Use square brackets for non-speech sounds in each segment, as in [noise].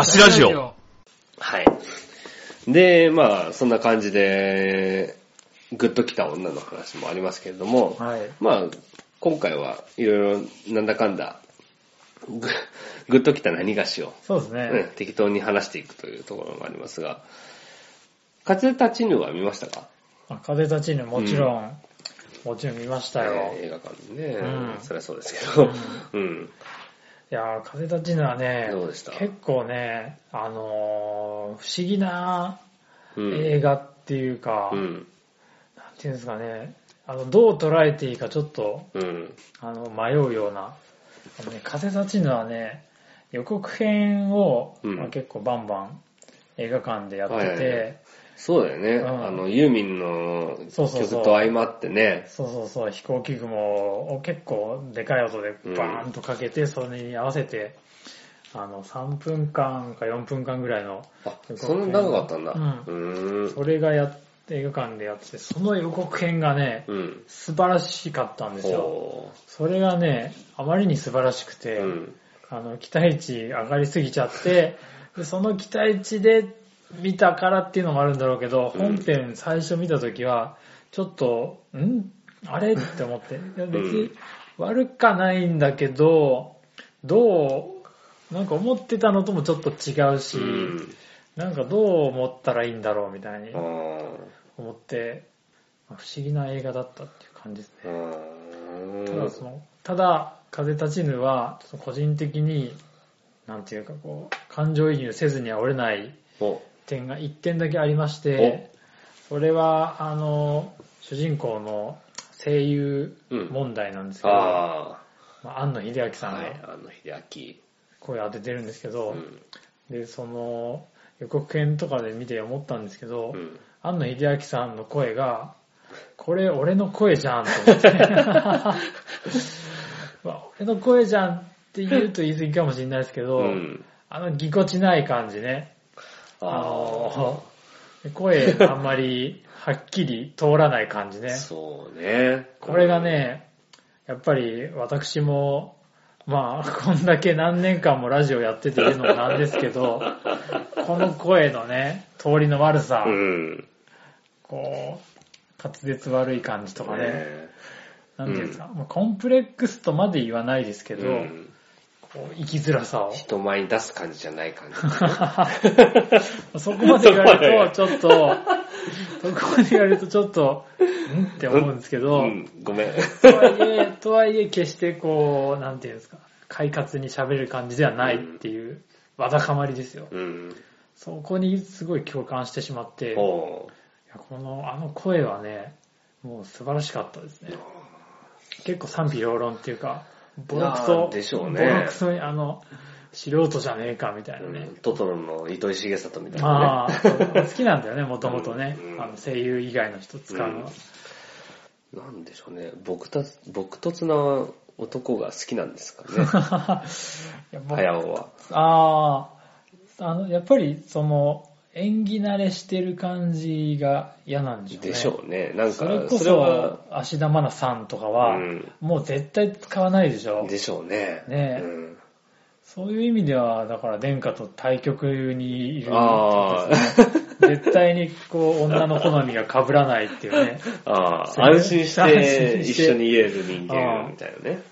ダッシュラジオ。はい。で、まあ、そんな感じで、グッときた女の話もありますけれども、はい。まあ、今回はいろいろなんだかんだ、ググッときた何がしを、そうですね。ね、適当に話していくというところがありますが、風立ちぬは見ましたか？あ風立ちぬもちろん、もちろん見ましたよ。えー映画館でね、うんそりゃそうですけど、うん。いやー風立ちぬはねどうでした、結構ね、あのー不思議なうん。映画っていうか、なんうん。ていうんですかね、あの、どう捉えていいかちょっと、うん。あの、迷うような、あのね、風立ちぬはね、予告編を、うんまあ、結構バンバン映画館でやってて、はいはいはいそうだよね。うんあの、ユーミンの曲と相まってね、そうそうそう、飛行機雲を結構でかい音でバーンとかけて、それに合わせて、あの、3分間か4分間ぐらいの、あ、そんな長かったんだ。うんうーん。それがやって、映画館でやってて、その予告編がね、うん。素晴らしかったんですよ。ほそれがね、あまりに素晴らしくて、う。うん。あの、期待値上がりすぎちゃって、で [laughs] その期待値で見たからっていうのもあるんだろうけど、うん本編最初見た時は、ちょっと、ん？あれ？って思って。いや別に悪かないんだけど、どう、なんか思ってたのともちょっと違うし、うん。なんかどう思ったらいいんだろうみたいに思って、まあ不思議な映画だったっていう感じですね。ただその、ただ、風立ちぬは、個人的に、なんていうかこう、感情移入せずには折れないお点が一点だけありまして、それは、あの、主人公の声優問題なんですけど、あまあ、庵野秀明あ。さんが秀声当ててるんですけど、明。うん。で、その、予告編とかで見て思ったんですけど、うん。庵野秀明さんの声が、これ俺の声じゃんと思って。[laughs] まあ俺の声じゃんって言うと言い過ぎかもしれないですけど、うん。あのぎこちない感じね。ああの、声あんまりはっきり通らない感じあ。ね。そうね。これがね、やっぱり私も、まあ、こんだけ何年間もラジオやってて言うのもなんですけど、[laughs] この声のね、通りの悪さ、うん。こう、滑舌悪い感じとかね、ねなんていうんですか、まあコンプレックスとまで言わないですけど、うん生きづらさを。人前に出す感じじゃない感じ。[laughs] そこまで言われると、ちょっと、そこまで言われるとちょっと、んって思うんですけど、うん。ごめん。とはいえ、とはいえ決してこう、なんていうんですか、快活に喋る感じではないっていう、わだかまりですよ。うん。そこにすごい共感してしまって、いほやこの、あの声はね、もう素晴らしかったですね。結構賛否両論っていうか、ボロクソ、ーでしょうねボロクソにあの、素人じゃねえかみたいうなね。うんトトロの糸井重里みたいなまあ、そう好きなんだよね、もともとね、うんあの声優以外の人使うのは。ね。なんでしょうね。僕たつ、僕突な男が好きなんですかね。[laughs] 早尾は。ああ、あの、やっぱりその、演技慣れしてる感じが嫌なんでしょうね。でしょうね。なんか、それこそ芦田愛菜さんとかは、うんもう絶対使わないでしょ。でしょうね。ねえうんそういう意味では、だから殿下と対局にいるああ、[laughs] 絶対にこう、女の好みが被らないっていうね。ああ、安心し安て一緒に言える人間みたいなね。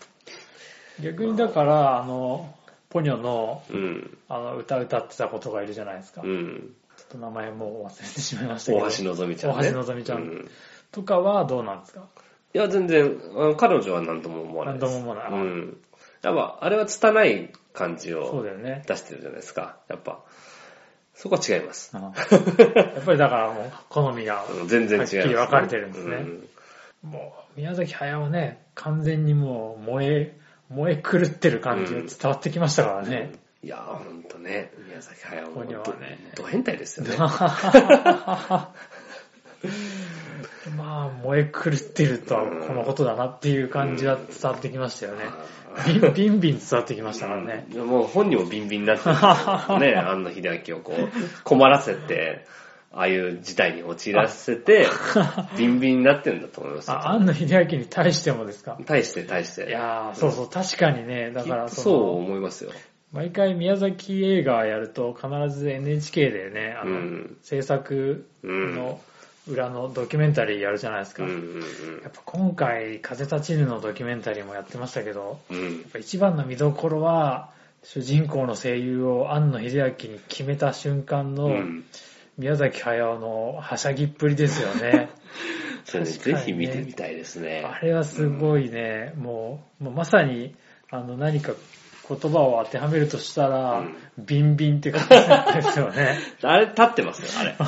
逆にだから、あの、ポニョの、うん。あの、歌歌ってたことがいるじゃないですか。うん。っと名前もう忘れてしまいましたけど。大橋のぞみちゃんね。大橋のぞみちゃんうんとかはどうなんですか？いや、全然、あ彼女は何とも思わないです。何とも思わないうん。やっぱ、あれは拙い感じを。出してるじゃないですか。やっぱ。そこは違います。[laughs] やっぱりだからもう、好みが、うん全然違います、はっきり分かれてるんですねうんもう、宮崎駿ね、完全にもう、燃え、燃え狂ってる感じが伝わってきましたからね。いやー、ほんとね、宮崎駿もポニョはねど、ど変態ですよね。[laughs] まあ、燃え狂ってるとはこのことだなっていう感じは伝わってきましたよね。ビンビンビン伝わってきましたからね。うんもう本人もビンビンになってね、[laughs] 安野秀明をこう、困らせて、ああいう事態に陥らせて、[laughs] ビンビンになってるんだと思いますよ。あ、庵野秀明に対してもですか？対して対して。いやー、そうそう、確かにね、だからその、そう思いますよ。毎回宮崎映画やると必ず NHK でね、あの、うん制作うん。の裏のドキュメンタリーやるじゃないですか。うんうんやっぱ今回、風立ちぬのドキュメンタリーもやってましたけど、うん。うんやっぱ一番の見どころは、主人公の声優を庵野秀明に決めた瞬間のうん。宮崎駿のはしゃぎっぷりですよね。[laughs] それね、ぜひ見てみたいですね。あれはすごいね、もう、もうまさに、あの、何か言葉を当てはめるとしたら、うんビンビンって感じですよね。[laughs] あれ立ってますよ、あれ。[laughs] あ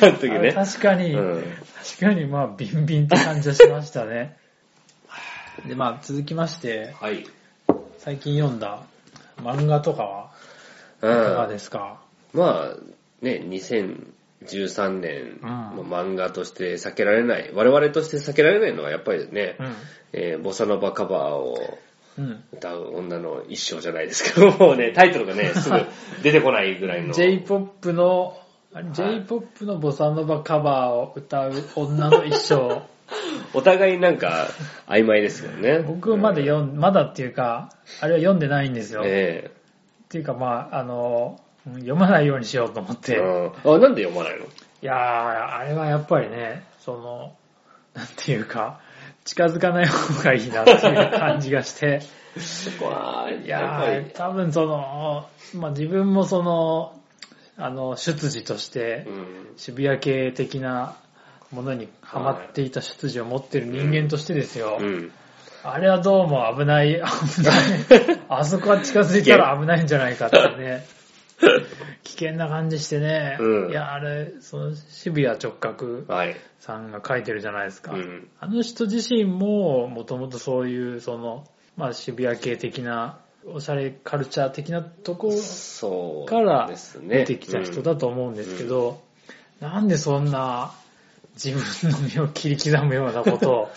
の時あれね。確かに、うん確かにまあ、ビンビンって感じはしましたね。で、まあ、続きまして、はい。最近読んだ漫画とかは、いかがですか、まあ、ね、2013年、んまあ漫画として避けられない、我々として避けられないのはやっぱりね、えーボサノバカバーをうん。うん。歌う女の一生じゃないですけど、[laughs] もうね、タイトルがね、[laughs] すぐ出てこないぐらいの。J-POP の、J-POP のボサノバカバーを歌う女の一生。[laughs] お互いなんか曖昧ですよね。僕まだ読ん、まだっていうか、あれは読んでないんですよ。えっていうかまあ、あの、うん読まないようにしようと思って。いえうんあ、なんで読まないの？やー、あれはやっぱりね、その、なんていうか、近づかない方がいいなっていう感じがして。そこは、いや多分その、まあ自分もその、あの、出自としてう、ん。渋谷系的なものにハマっていた出自を持ってる人間としてですよ。うん。あれはどうも危ない、危ない。[laughs] あそこは近づいたら危ないんじゃないかってね。[laughs] 危険な感じしてね。うんいや、あれ、その渋谷直角はい。さんが書いてるじゃないですか。うん。あの人自身も、もともとそういう、その、まあ渋谷系的な、おしゃれカルチャー的なとこから。出てきた人だと思うんですけど、なんでそんな自分の身を切り刻むようなことを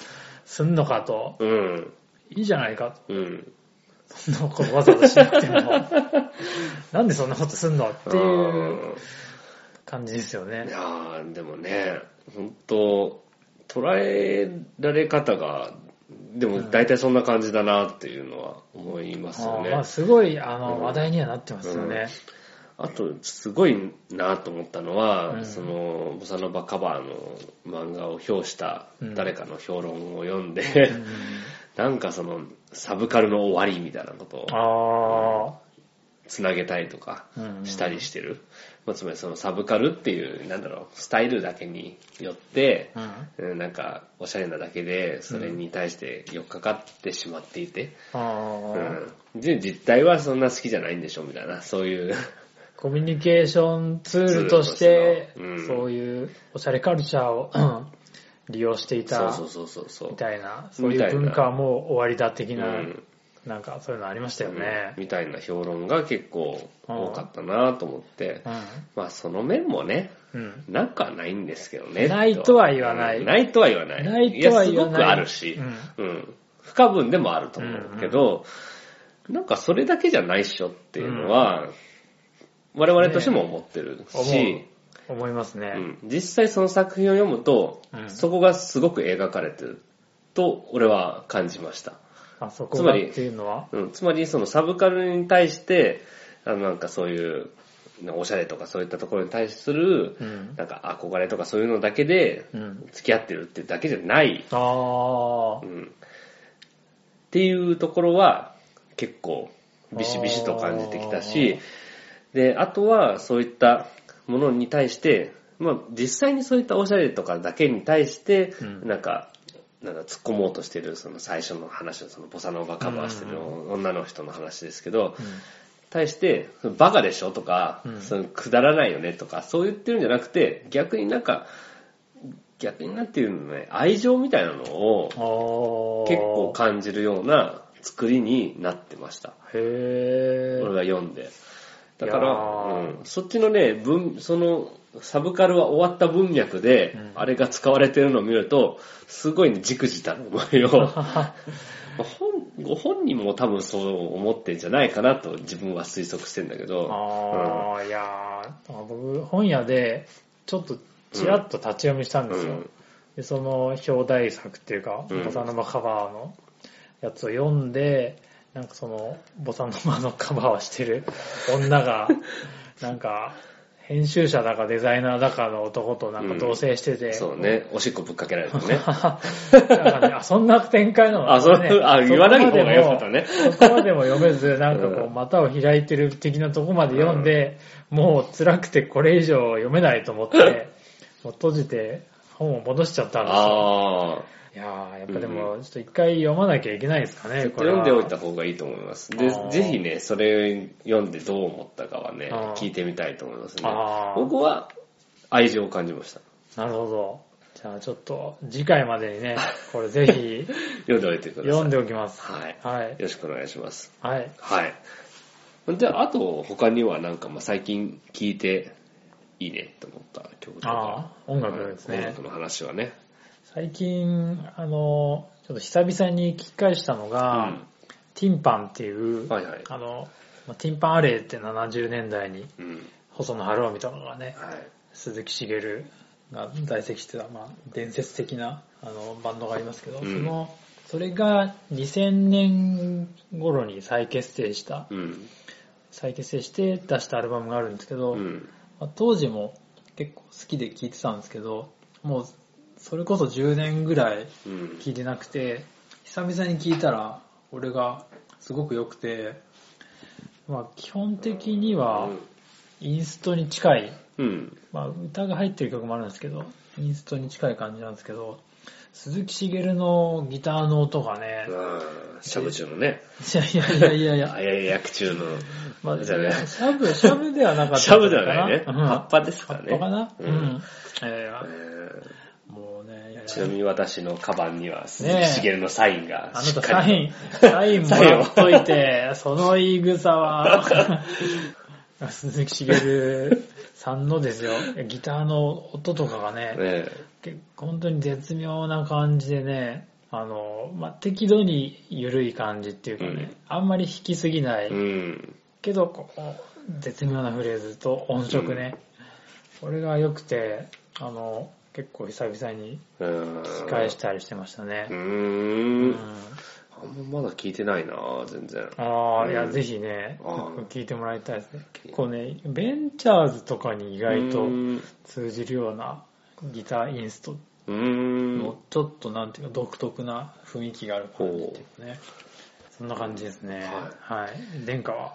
すんのかと、うん。うん。いいじゃないかと。うん。そんなことわざわざしなくても。[laughs] なんでそんなことすんのっていううん感じですよいね。やーでもね、本当捉えられ方が、でも大体そんな感じだなっていうのは思いますよね。あーまあすごいあうんの話題にはなってますよね。あと、すごいなと思ったのは、うんその、ボサノバカバーの漫画を評した誰かの評論を読んで、うんなんかその、サブカルの終わりみたいなことをあつなげたりとかしたりしてる。まあ、つまりそのサブカルっていう、なんだろう、スタイルだけによって、うん。うんなんか、おしゃれなだけで、それに対して寄っかかってしまっていて、うん。で実態はそんな好きじゃないんでしょみたいな、そういう、コミュニケーションツールとしてそういうおしゃれカルチャーをうん利用していたそうそうそう。みたいな、そういうな文化はもう終わりだ的な、うんなんかそういうのありましたよね。みたいな評論が結構多かったなと思って、うまあその面もね、ん。うん。なくはないんですけどね。ないとは言わないうんないとは言わない。ないとは言わないや、すごくあるし、うん。不可分でもあると思うけど、なんかそれだけじゃないっしょっていうのは、我々としても思ってるし、思いますね。うん実際その作品を読むと、うんそこがすごく描かれてると俺は感じました。あそこつまりがっていうのは？うん、つまりそのサブカルに対して、あのなんかそういう、おしゃれとかそういったところに対する、うん。なんか憧れとかそういうのだけでうん。付き合ってるってだけじゃない、ああう。ん、っていうところは結構ビシビシと感じてきたし、で、あとはそういったものに対して、まあ実際にそういったおしゃれとかだけに対して、うんなんか、なんか突っ込もうとしてるその最初の話のそのボサノバカバーしてる女の人の話ですけど、対して、バカでしょとか、うんそのくだらないよねとか、そう言ってるんじゃなくて、逆になんか、逆になんていうのね、愛情みたいなのを。結構感じるような作りになってました。へえ。俺が読んで。だから、ー。うん。そっちのね、文、その、サブカルは終わった文脈で、うん。あれが使われてるのを見ると、すごいね、じくじたる思いを、[laughs] 本、ご本人も多分そう思ってんじゃないかなと自分は推測してんだけど、ああ、いやー僕、本屋で、ちょっと、ちらっと立ち読みしたんですよ。うん。で、その、表題作っていうか、うん。ボサノバカバーのやつを読んで、なんかその、ボサノバのカバーをしてる。女が、[laughs] なんか、編集者だかデザイナーだかの男となんか同棲してて、そうね。おしっこぶっかけられてね。[laughs] なんかね、あ、そんな展開なの？あ、そう、ね。あ、[laughs] 言わない方がよかったね。そこまでも読めず、なんかこう、うん。股を開いてる的なとこまで読んで、もう辛くてこれ以上読めないと思って、もう閉じて本を戻しちゃったんですよ。ああ。いやー、やっぱでも、ちょっと一回読まなきゃいけないですかね、これは。読んでおいた方がいいと思います。でぜひね、それ読んでどう思ったかはね聞いてみたいと思いますね僕は愛情を感じました。なるほど。じゃあちょっと、次回までにね、[laughs] これぜひ、読んでおいてください。読んでおきます。はい。はいよ。ろしくお願いします。はい。はい。で、あと、他にはなんか、まあ、最近聞いていいねと思った曲とか。音楽ですねはい音楽の話はね。最近、あの、ちょっと久々に聞き返したのが、うんティンパンっていう、はいはい。あの、まあティンパンアレイって70年代にうん。細野晴臣とかがね、はい。鈴木茂が在籍してた、まあ、伝説的なあのバンドがありますけど、うんその、それが2000年頃に再結成した、うん。再結成して出したアルバムがあるんですけど、うん。まあ当時も結構好きで聴いてたんですけど、もうそれこそ10年ぐらいうん。聴いてなくて、久々に聴いたら、俺がすごく良くて、まあ基本的にはインストに近い、うん。まあ歌が入ってる曲もあるんですけど、インストに近い感じなんですけど、鈴木茂のギターの音がね、うん。しゃぶ中のね。いやいやいやいやいや、あやや役中の。まあ、じねシャブ、シャブではなかったしゃぶではないね。うん葉っぱですか葉らね。っぱかな？ううんん。ええーもうね、ちなみに私のカバンには鈴木茂のサインがあなしったかりサイン、サインもらっといて、その言い草は、[laughs] [laughs] 鈴木茂さんのですよ、[laughs] ギターの音とかがね、ね。本当に絶妙な感じでね、あの、まあ、適度に緩い感じっていうかね、うん。あんまり弾きすぎない、うん。けど、こう、絶妙なフレーズと音色ね、これが良くて、あの、結構久々にうん。聞き返したりしてましたね。う。んあんままだ聞いてないな全然。ああ、うんいや、ぜひね、[laughs] 聞いてもらいたいですね。結構ね、ベンチャーズとかに意外とうん通じるようなギターインスト。のちょっとなんていうか独特な雰囲気がある感じっていうかね。そんな感じですね。はい。殿下は？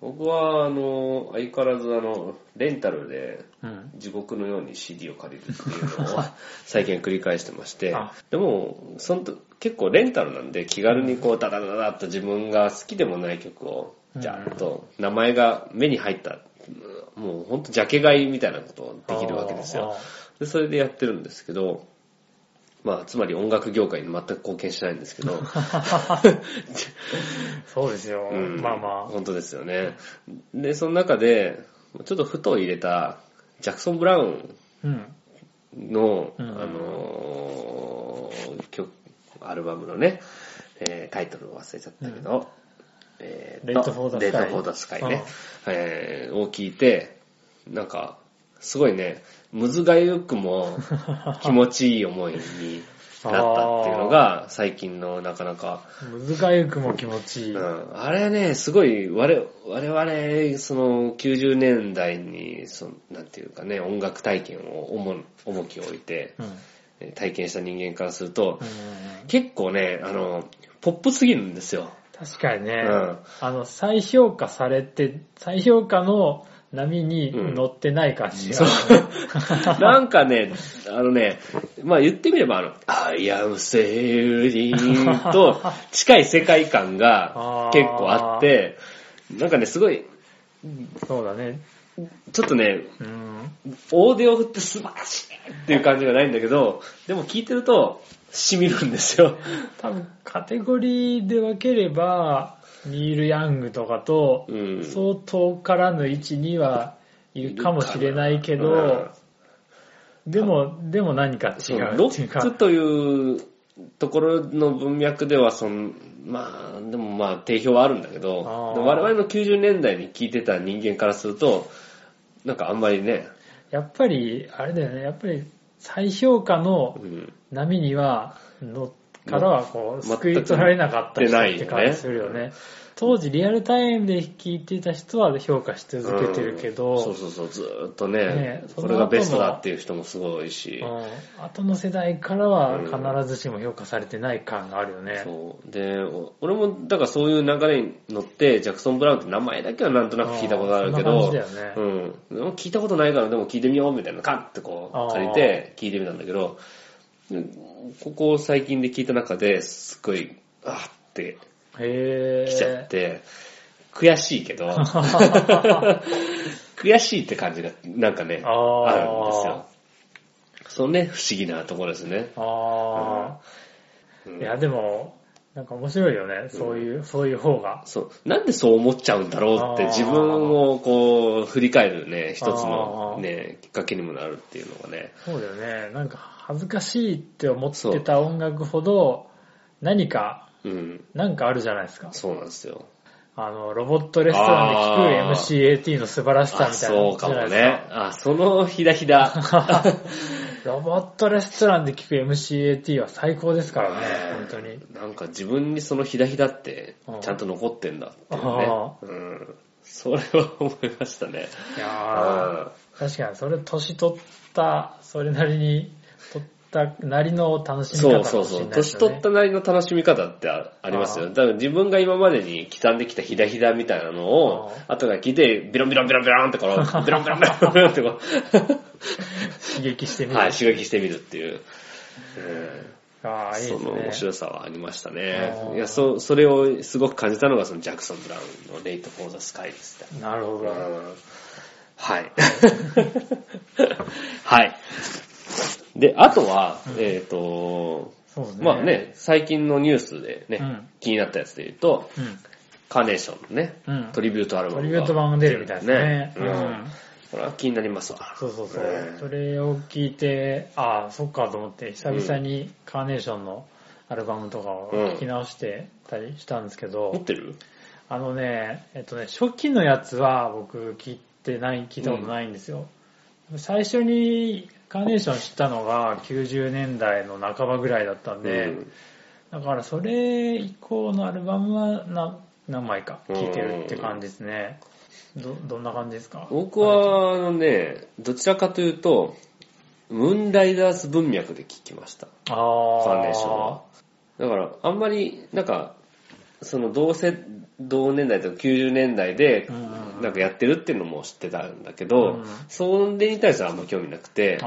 僕は、あの、相変わらず、あの、レンタルで、うん。地獄のように CD を借りるっていうのを [laughs] 最近繰り返してましてあ、でも、その時結構レンタルなんで気軽にこうダダダダッと自分が好きでもない曲をジャーッと名前が目に入った、もうほんとジャケ買いみたいなことできるわけですよ。でそれでやってるんですけど、まあ、つまり音楽業界に全く貢献しないんですけど、[laughs] そうですよ。うんまあま本当ですよね。で、その中で、ちょっとふと入れた、ジャクソン・ブラウンあ。うん。の、うんあのー曲、アルバムのね、えータイトルを忘れちゃったけど、えーと Late for the Sky レイトフォーダスカイね、えーを聞いて、なんか、すごいね、むずがゆくも [laughs] 気持ちいい思いになったっていうのが、最近のなかなか、むずがゆくも気持ちいい。うん、あれね、すごい、我我々、その90年代に、そのなんていうかね、音楽体験を重重きを置いて、うん。えー体験した人間からすると、うん。結構ね、あの、ポップすぎるんですよ。確かにね、うん。あの、再評価されて、再評価の波に乗ってない感じが、[laughs] なんかね、あのね、まあ言ってみれば、あの、I am sailing と近い世界観が結構あって、なんかね、すごい、そうだね。ちょっとね、うん。大手を振って素晴らしいっていう感じがないんだけど、でも聞いてると、染みるんですよ。多分、カテゴリーで分ければ、ニール・ヤングとかと、うん。相当からぬ位置にはいるかもしれないけど、でも、でも何か違そううロっていうか。ック、というところの文脈ではその、まあ、でもまあ定評はあるんだけど、我々の90年代に聞いてた人間からすると、なんかあんまりね、やっぱり、あれだよね、やっぱり再評価のうん、波には乗っからはこう、救い取られなかった人って感じするよね。当時リアルタイムで聞いていた人は評価し続けてるけど、うんそうそうそう、ずーっとねねこれがベストだっていう人もすごいし。うん後の世代からは必ずしも評価されてない感があるよね。そう。で、お俺も、だからそういう流れに乗って、ジャクソン・ブラウンって名前だけはなんとなく聞いたことあるけど、うんねうん。聞いたことないから、でも聞いてみようみたいな、カッてこう、借りて聞いてみたんだけど、うんここ最近で聞いた中ですっごい、あーってへー。来ちゃって、悔しいけど、[laughs] 悔しいって感じが、なんかね、あーあるんですよ。そのね、不思議なところですね。あうんー。いや、でも、なんか面白いよね。そういう、そういう方が。そう。なんでそう思っちゃうんだろうってあー自分をこう振り返るね、一つのね、きっかけにもなるっていうのがね。そうだよね。なんか恥ずかしいって思ってた音楽ほど、何か、うん。なんかあるじゃないですか。そうなんですよ。あの、ロボットレストランであー聞く MCAT の素晴らしさあみたいなのそうかもね。あ、そのひだひだ。か。[laughs] ロボットレストランで聞く MCAT は最高ですからね、本当に。なんか自分にそのひだひだってうんちゃんと残ってんだっていうねあ。うん。それは思いましたね。いやー確かにそれ年取った、それなりに、取ったなりの楽しみそ方かもうそうそう。年取ったなりの楽しみ方ってあありますよ。あーだから自分が今までに刻んできたひだひだみたいなのをあ、後から聞いて、ビロンビロンビロンビロンってこう、ビロンビロンビロンビロンってこう、刺激してみる。はい、刺激してみるっていう。ああ、いいですね。その面白さはありましたねいや、そ、それをすごく感じたのが、そのジャクソン・ブラウンのレイト・フォー・ザ・スカイでした。なるほど。うんはい。はい。[laughs] で、あとは、えっ、と、そうね。まあ。ね、最近のニュースでね、うん気になったやつで言うと、うん。カーネーションのね、うん。トリビュートアルバムがトリビュート版が出るみたいですね。ううんん。これは気になりますわ。そうそうそうえ。えそれを聞いて、ああ、そっかと思って、久々にカーネーションのアルバムとかを聞き直してたりしたんですけど、持ってる？あのね、えっとね、初期のやつは僕聞いてない、聞いたことないんですよ。最初にカーネーション知ったのが90年代の半ばぐらいだったんで、うんだからそれ以降のアルバムは何何枚か聴いてるって感じですね。ど、どんな感じですか？僕は、あのね、どちらかというと、ムーンライダーズ文脈で聞きました。あーカーネーションは。だから、あんまり、なんか、その同世、同年代とか90年代でうんうんうん、なんかやってるっていうのも知ってたんだけど、うんそれに対してはあんま興味なくて、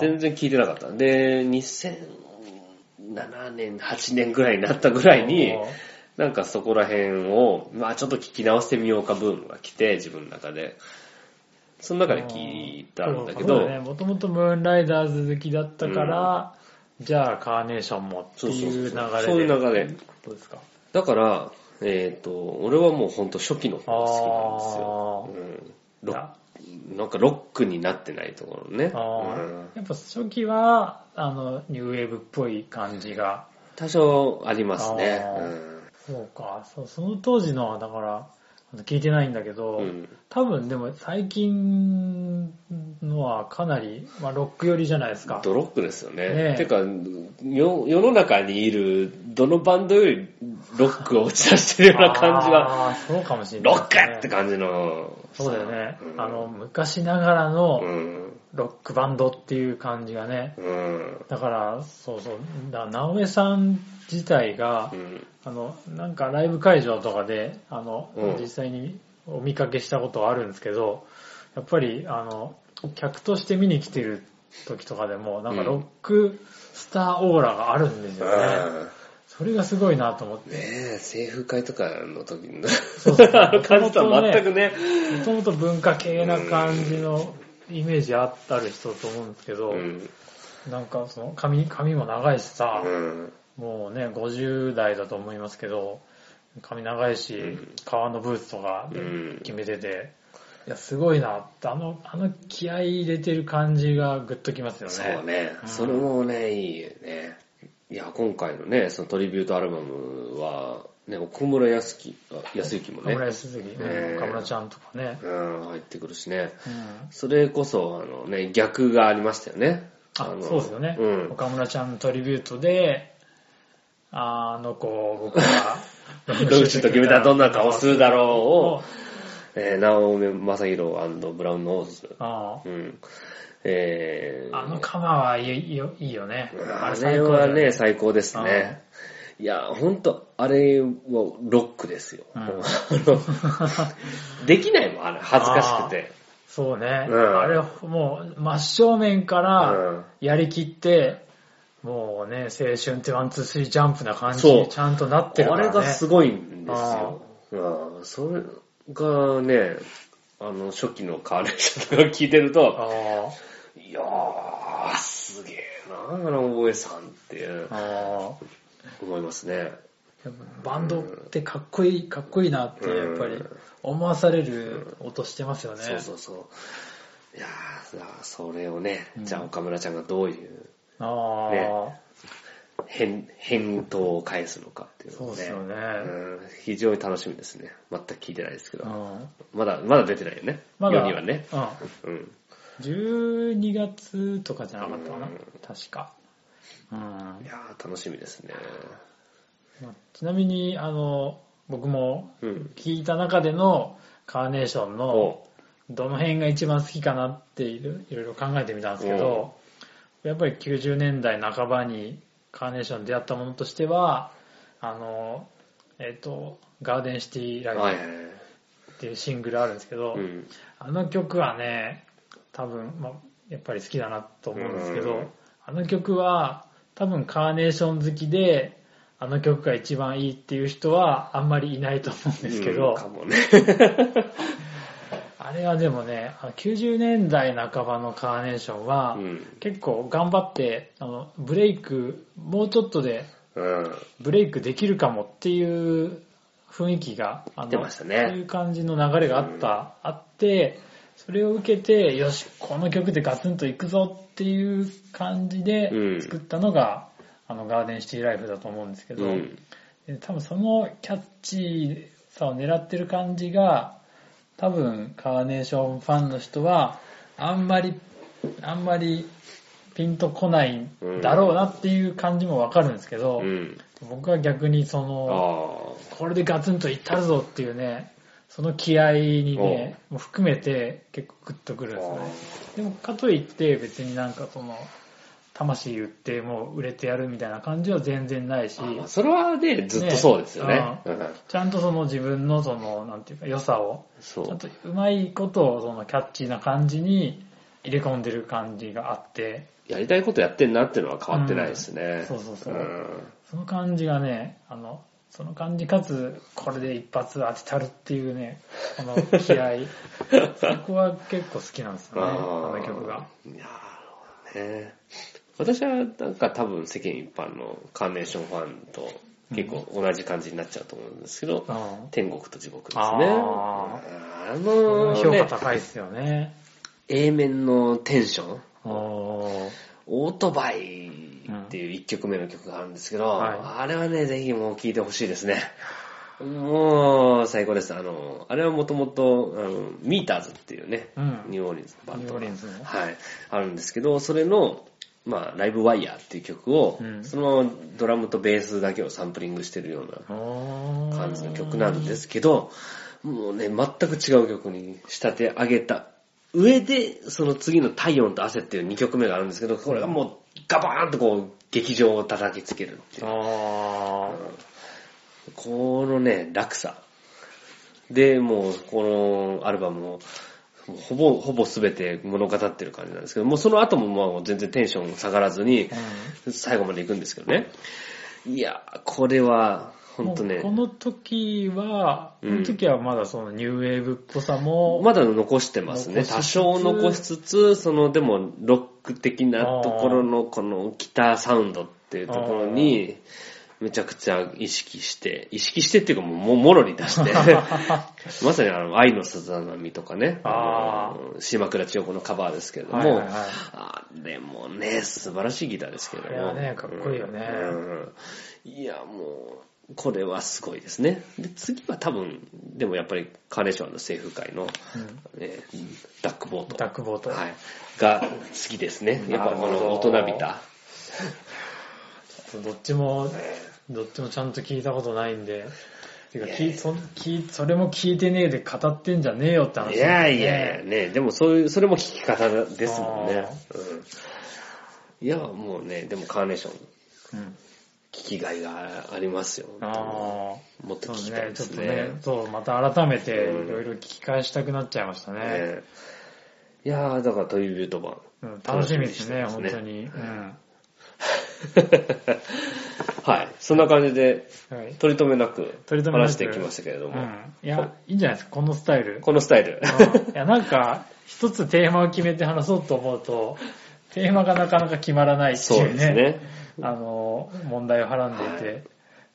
全然聞いてなかった。で、2007年、8年ぐらいになったぐらいに、なんかそこら辺を、まあちょっと聞き直してみようかブームが来て、自分の中で。その中で聞いたんだけど、ね、もともとムーンライダーズ好きだったから、じゃあカーネーションもってそうそういう流れで。そう。そういう流れ。どうですかだから、えっ、と、俺はもうほんと初期の方が好きなんですよ。うんロッなんかロックになってないところね。うんやっぱ初期は、あの、ニューウェーブっぽい感じが。多少ありますね。あーそうか、そうその当時のは、だから、聞いてないんだけど、うんうん多分でも最近のはかなり、まあ、ロック寄りじゃないですか。ドロックですよね。ねえてかよ、世の中にいるどのバンドよりロックを打ち出してるような感じが、あーそうかもしれない、ロックって感じの。そうだよね。うんあの、昔ながらのうん。ロックバンドっていう感じがね。うん。だから、そうそう。だ直江さん自体が、うん。あの、なんかライブ会場とかで、あの、うん実際にお見かけしたことはあるんですけど、やっぱり、あの、客として見に来てる時とかでも、なんかロックスターオーラがあるんですよね。それがすごいなと思って。ねえ、政府会とかの時のそう [laughs] 感じとは全くね。もともと文化系な感じのイメージあったる人と思うんですけど、うん。なんかその髪、髪も長いしさ、うん。もうね、50代だと思いますけど、髪長いし、ん革のブーツとか決めてて、いや、すごいなあの、あの気合い入れてる感じがグッときますよね。そうね。うんそれもね、いいよね。いや、今回のね、そのトリビュートアルバムは、ね、奥村康樹、あ康之もね岡村、康之ね、ね岡村ちゃんとかね。うん、入ってくるしね。うんそれこそ、あのね、逆がありましたよね。あのそうですよね、うん。岡村ちゃんのトリビュートで、ああの子、僕は、ローシュと決めたらどんな顔するだろうを、[laughs] えー、ナオミ・マサヒロブラウンノーズ。あうん。えー、あのカバーはいいよいいよね。あ最れはね、最高ですね。いや、ほんと、あれはロックですよ。うん [laughs] できないもん、あれ、恥ずかしくて。そうね。うんあれ、もう、真正面からうんやりきって、もうね、青春って one、two、three jump な感じにちゃんとなってるからね。あれがすごいんですよ。うんそれがね、あの、初期のカーネーションとか聞いてると、あいやー、すげえな、あの大江さんってあ。ああ。思いますね。バンドってかっこいい、かっこいいなって、やっぱり思わされる音してますよね。そうそうそう。いやそれをね、うんじゃあ岡村ちゃんがどういうね返返答を返すのかっていうのをねそうですよね。うん、非常に楽しみですね。全く聞いてないですけど。うんまだ、まだ出てないよね。まだ、世にはね。うん。うん。12月とかじゃなかったかなうん確か。うんいやー、楽しみですね。まあちなみに、あの、僕もうん。聞いた中でのカーネーションのおどの辺が一番好きかなっていろいろいろ考えてみたんですけど、やっぱり90年代半ばにカーネーションに出会ったものとしては、あの、えっ、と、ガーデンシティライはいはいはい。ブっていうシングルあるんですけど、うん。あの曲はね、多分、まあ、やっぱり好きだなと思うんですけど、うんあの曲は多分カーネーション好きで、あの曲が一番いいっていう人はあんまりいないと思うんですけど、うんかもね。[laughs] あれはでもね、あの90年代半ばのカーネーションは、うん。結構頑張って、あの、ブレイク、もうちょっとでうん。ブレイクできるかもっていう雰囲気が、あのそういう感じの流れがあった、あって、それを受けて、よし、この曲でガツンといくぞっていう感じでうん作ったのが、あの、ガーデンシティライフだと思うんですけど、うん。で多分そのキャッチーさを狙ってる感じが、多分カーネーションファンの人は、あんまり、あんまりピンとこないんだろうなっていう感じもわかるんですけど、うん。僕は逆にそあの、あ。これでガツンといったるぞっていうね、その気合にね、含めて結構グッとくるんですね。でもかといって別になんかその、魂売ってもう売れてやるみたいな感じは全然ないし、それはね、ずっとそうですよね。ねうんちゃんとその自分のその、なんていうか良さを、そう。ちゃんとうまいことをそのキャッチーな感じに入れ込んでる感じがあって、やりたいことやってんなっていうのは変わってないですね。そうそうそう。んその感じがね、あの、その感じかつ、これで一発当てたるっていうね、この気合 [laughs] そこは結構好きなんですよね、あの曲が。いやーなるほどね。私はなんか多分世間一般のカーネーションファンと結構同じ感じになっちゃうと思うんですけど、うん。天国と地獄ですね。ああの評価ね、高いですよね。A 面のテンション、オートバイっていう一曲目の曲があるんですけど、はい。あれはね、ぜひもう聴いてほしいですね。もう、最高です。あの、あれはもともと、あの、ミーターズっていうね、うん。ニューオーリンズのバンドがニューオーリンズのはい、あるんですけど、それの、まあ、ライブワイヤーっていう曲を、うんそのドラムとベースだけをサンプリングしてるような感じの曲なんですけど、もうね、全く違う曲に仕立て上げた上で、その次の太陽と汗っていう2曲目があるんですけど、これがもうガバーンとこう、劇場を叩きつけるっていう。あこのね、落差。で、もう、このアルバムも、もうほぼ、ほぼ全て物語ってる感じなんですけど、もうその後ももう全然テンション下がらずにー、最後まで行くんですけどね。いや、これは、うんほんとねこの時は、こうんの時はまだそのニューウェーブっぽさも、まだ残してますね。多少残しつつ、その、でも、ロック的なところの、このギターサウンドっていうところに、めちゃくちゃ意識して、意識してっていうかもう、ももろに出して、[laughs] まさにあの、愛のさざ波とかね、あの島倉千代子のカバーですけれども、はいはいはいあれもね、素晴らしいギターですけれども。あれはねかっこいいよねうんいや、もう、これはすごいですね。で、次は多分、でもやっぱりカーネーションの政府会の、えーダックボート。ダックボート。はい。が好きですね。やっぱこの大人びた。[laughs] どっちもどっちもちゃんと聞いたことないんで。てかいや聞いそ聞いそれも聞いてねえで語ってんじゃねえよって話ねやいやいや、ね、でもそういう、それも聞き方ですもんね。うん。いや、もうね、でもカーネーション、うん。聞きがいがありますよ。ああ。もっと聞きたいね、ですちょっとねね。、そう、また改めていうんろいろ聞き返したくなっちゃいましたね。ねいやー、だからトリビュート版。うん、楽しみですね、すね本当に。うん。はい。そんな感じで、はい。取り留めなく取り留めなく話してきましたけれども。うん。いや、いいんじゃないですか、このスタイル。このスタイル。うんいや、なんか、一つテーマを決めて話そうと思うと、テーマがなかなか決まらないってそういうね、ですね。あの、問題をはらんでいて、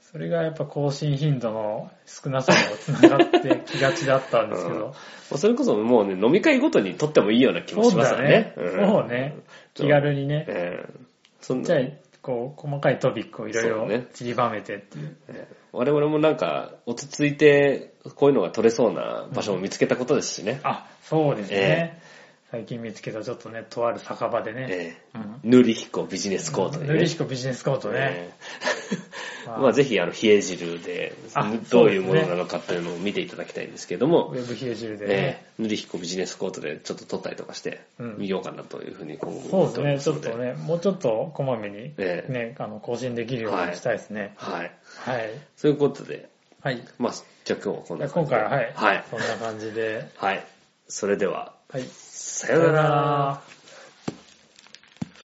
それがやっぱ更新頻度の少なさにもつながってきがちだったんですけうんど、もうそれこそもうね、飲み会ごとに撮ってもいいような気もしますよね。そうだね。そうね。気軽にね。ええそんなじゃあ、こう、細かいトピックをいろいろ散りばめてっていう。ええ我々もなんか、落ち着いて、こういうのが撮れそうな場所を見つけたことですしね。あ、そうですえね。最近見つけたちょっとね、とある酒場でね。ええうん塗り彦ビジネスコートでね。ルリシコビジネスコートね。ええ [laughs] まあまあぜひ、あの、冷え汁であ、どういうものなのかっていうのを見ていただきたいんですけどもウ、ェブ冷え汁でえね。え塗り彦ビジネスコートでちょっと撮ったりとかして、うん見ようかなというふうに今後そうですね、ちょっとね、もうちょっとこまめに、ええね、あの、更新できるようにしたいですね。ますので。はい。はい。そういうことで、はい。まあ、じゃあ今日はこんな感じで。今回は、はい。はい。そんな感じで。はい。それでは、はい。さよなら。